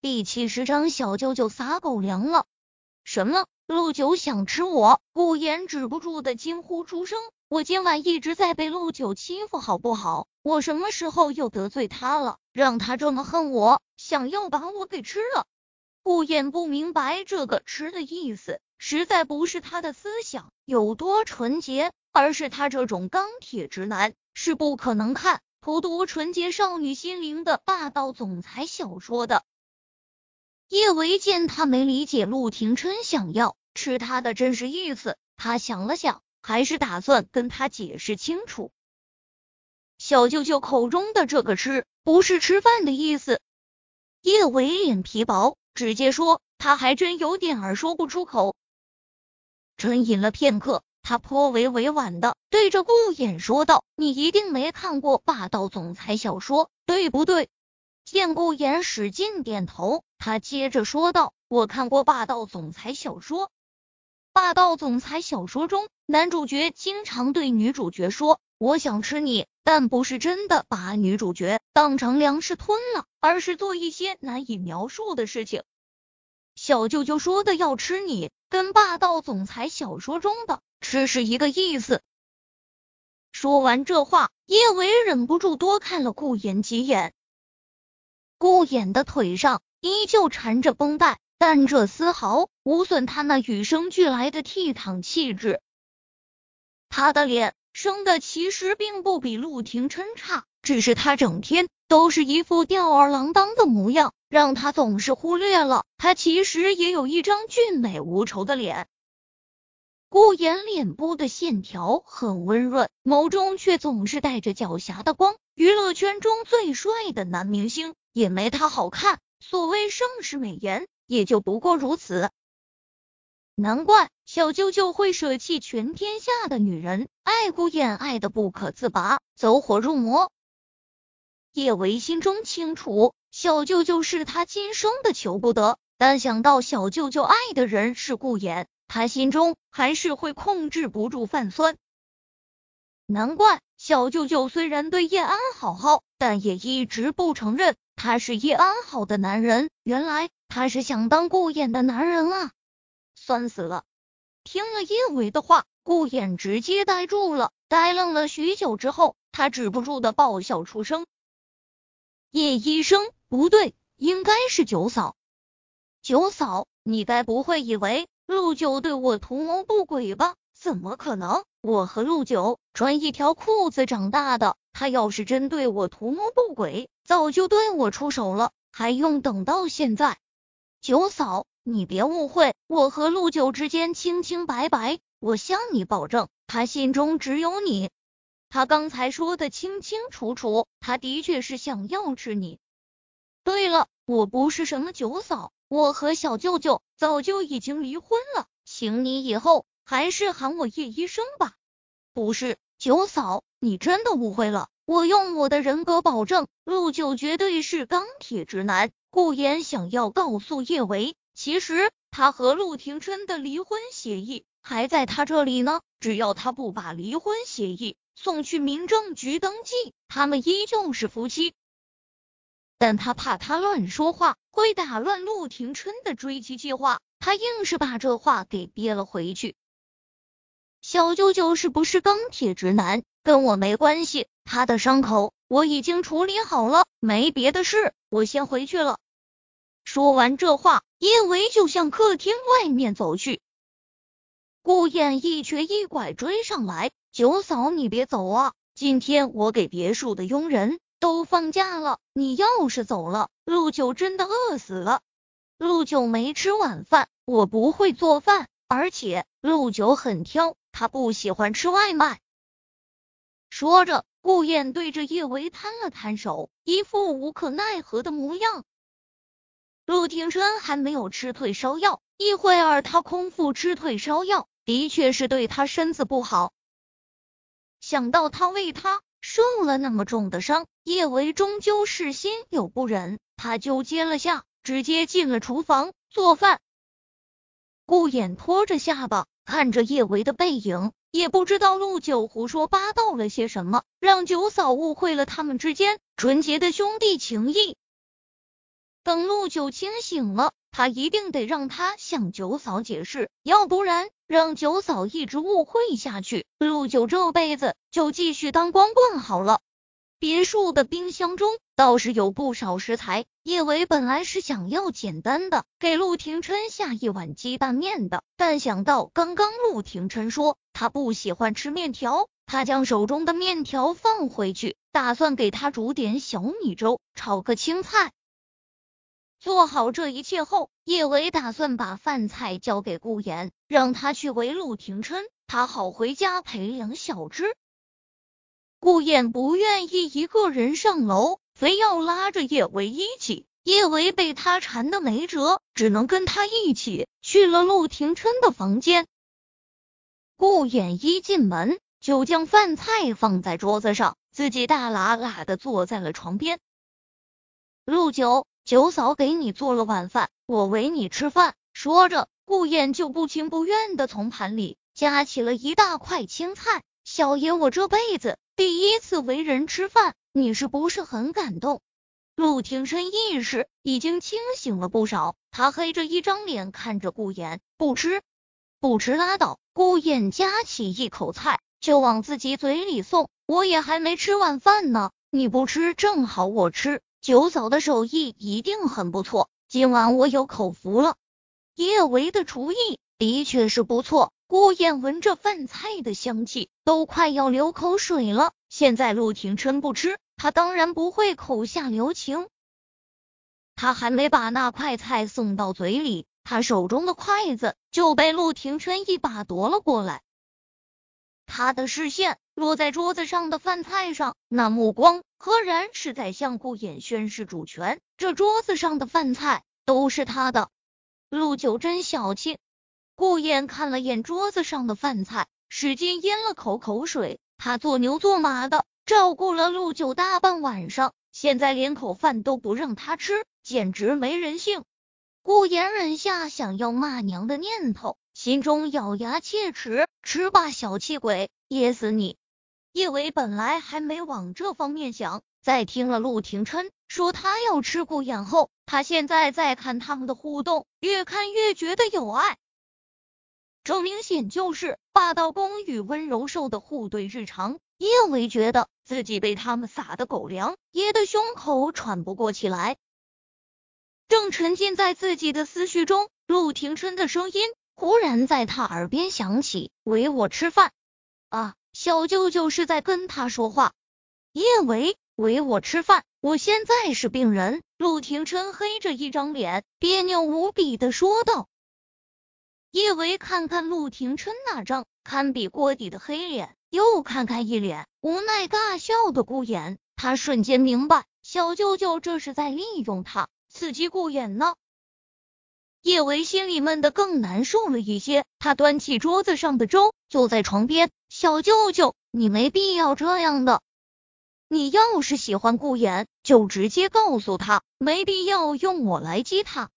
第七十章小舅舅撒狗粮了。什么？陆九想吃我？顾言止不住的惊呼出声。我今晚一直在被陆九欺负，好不好？我什么时候又得罪他了？让他这么恨我，想要把我给吃了？顾言不明白这个吃的意思，实在不是他的思想有多纯洁，而是他这种钢铁直男是不可能看荼毒纯洁少女心灵的霸道总裁小说的。叶维见他没理解陆廷琛想要吃他的真实意思，他想了想，还是打算跟他解释清楚。小舅舅口中的这个吃，不是吃饭的意思。叶维脸皮薄，直接说，他还真有点儿说不出口。沉吟了片刻，他颇为委婉的对着顾衍说道：“你一定没看过霸道总裁小说，对不对？”见顾衍使劲点头。他接着说道：“我看过霸道总裁小说，霸道总裁小说中，男主角经常对女主角说‘我想吃你’，但不是真的把女主角当成粮食吞了，而是做一些难以描述的事情。小舅舅说的要吃你，跟霸道总裁小说中的吃是一个意思。”说完这话，叶维忍不住多看了顾衍几眼，顾衍的腿上。依旧缠着绷带，但这丝毫无损他那与生俱来的倜傥气质。他的脸生的其实并不比陆廷琛差，只是他整天都是一副吊儿郎当的模样，让他总是忽略了他其实也有一张俊美无愁的脸。顾妍脸部的线条很温润，眸中却总是带着狡黠的光。娱乐圈中最帅的男明星也没他好看。所谓盛世美颜，也就不过如此。难怪小舅舅会舍弃全天下的女人，爱顾衍爱的不可自拔，走火入魔。叶维心中清楚，小舅舅是他今生的求不得，但想到小舅舅爱的人是顾衍，他心中还是会控制不住泛酸。难怪小舅舅虽然对叶安好好，但也一直不承认。他是叶安好的男人，原来他是想当顾衍的男人啊！酸死了！听了叶伟的话，顾衍直接呆住了，呆愣了许久之后，他止不住的爆笑出声。叶医生，不对，应该是九嫂。九嫂，你该不会以为陆九对我图谋不轨吧？怎么可能？我和陆九穿一条裤子长大的，他要是真对我图谋不轨，早就对我出手了，还用等到现在？九嫂，你别误会，我和陆九之间清清白白，我向你保证，他心中只有你。他刚才说的清清楚楚，他的确是想要吃你。对了，我不是什么九嫂，我和小舅舅早就已经离婚了，请你以后。还是喊我叶医生吧。不是九嫂，你真的误会了。我用我的人格保证，陆九绝对是钢铁直男。顾言想要告诉叶维，其实他和陆廷琛的离婚协议还在他这里呢。只要他不把离婚协议送去民政局登记，他们依旧是夫妻。但他怕他乱说话会打乱陆廷琛的追妻计划，他硬是把这话给憋了回去。小舅舅是不是钢铁直男，跟我没关系。他的伤口我已经处理好了，没别的事，我先回去了。说完这话，叶维就向客厅外面走去。顾燕一瘸一拐追上来：“九嫂，你别走啊！今天我给别墅的佣人都放假了，你要是走了，陆九真的饿死了。陆九没吃晚饭，我不会做饭，而且陆九很挑。”他不喜欢吃外卖。说着，顾燕对着叶维摊了摊手，一副无可奈何的模样。陆庭琛还没有吃退烧药，一会儿他空腹吃退烧药，的确是对他身子不好。想到他为他受了那么重的伤，叶维终究是心有不忍，他就接了下，直接进了厨房做饭。顾衍拖着下巴。看着叶维的背影，也不知道陆九胡说八道了些什么，让九嫂误会了他们之间纯洁的兄弟情谊。等陆九清醒了，他一定得让他向九嫂解释，要不然让九嫂一直误会下去，陆九这辈子就继续当光棍好了。别墅的冰箱中倒是有不少食材。叶伟本来是想要简单的给陆廷琛下一碗鸡蛋面的，但想到刚刚陆廷琛说他不喜欢吃面条，他将手中的面条放回去，打算给他煮点小米粥，炒个青菜。做好这一切后，叶维打算把饭菜交给顾言，让他去喂陆廷琛，他好回家陪养小智。顾燕不愿意一个人上楼，非要拉着叶维一起。叶维被他缠的没辙，只能跟他一起去了陆廷琛的房间。顾衍一进门就将饭菜放在桌子上，自己大喇喇的坐在了床边。陆九，九嫂给你做了晚饭，我喂你吃饭。说着，顾燕就不情不愿的从盘里夹起了一大块青菜。小爷，我这辈子。第一次为人吃饭，你是不是很感动？陆廷琛意识已经清醒了不少，他黑着一张脸看着顾言，不吃，不吃拉倒。顾言夹起一口菜就往自己嘴里送，我也还没吃晚饭呢，你不吃正好我吃。九嫂的手艺一定很不错，今晚我有口福了。叶维的厨艺的确是不错。顾燕闻着饭菜的香气，都快要流口水了。现在陆廷琛不吃，他当然不会口下留情。他还没把那块菜送到嘴里，他手中的筷子就被陆廷琛一把夺了过来。他的视线落在桌子上的饭菜上，那目光赫然是在向顾燕宣示主权。这桌子上的饭菜都是他的。陆九真小气。顾燕看了眼桌子上的饭菜，使劲咽了口口水。他做牛做马的照顾了陆九大半晚上，现在连口饭都不让他吃，简直没人性。顾言忍下想要骂娘的念头，心中咬牙切齿：吃吧，小气鬼，噎死你！叶伟本来还没往这方面想，在听了陆廷琛说他要吃顾燕后，他现在在看他们的互动，越看越觉得有爱。这明显就是霸道公与温柔兽的互怼日常。叶维觉得自己被他们撒的狗粮噎得胸口喘不过气来，正沉浸在自己的思绪中，陆廷琛的声音忽然在他耳边响起：“喂我吃饭啊！”小舅舅是在跟他说话。叶维，喂我吃饭，我现在是病人。陆廷琛黑着一张脸，别扭无比的说道。叶维看看陆廷琛那张堪比锅底的黑脸，又看看一脸无奈尬笑的顾衍，他瞬间明白，小舅舅这是在利用他刺激顾衍呢。叶维心里闷得更难受了一些，他端起桌子上的粥，坐在床边。小舅舅，你没必要这样的。你要是喜欢顾衍，就直接告诉他，没必要用我来激他。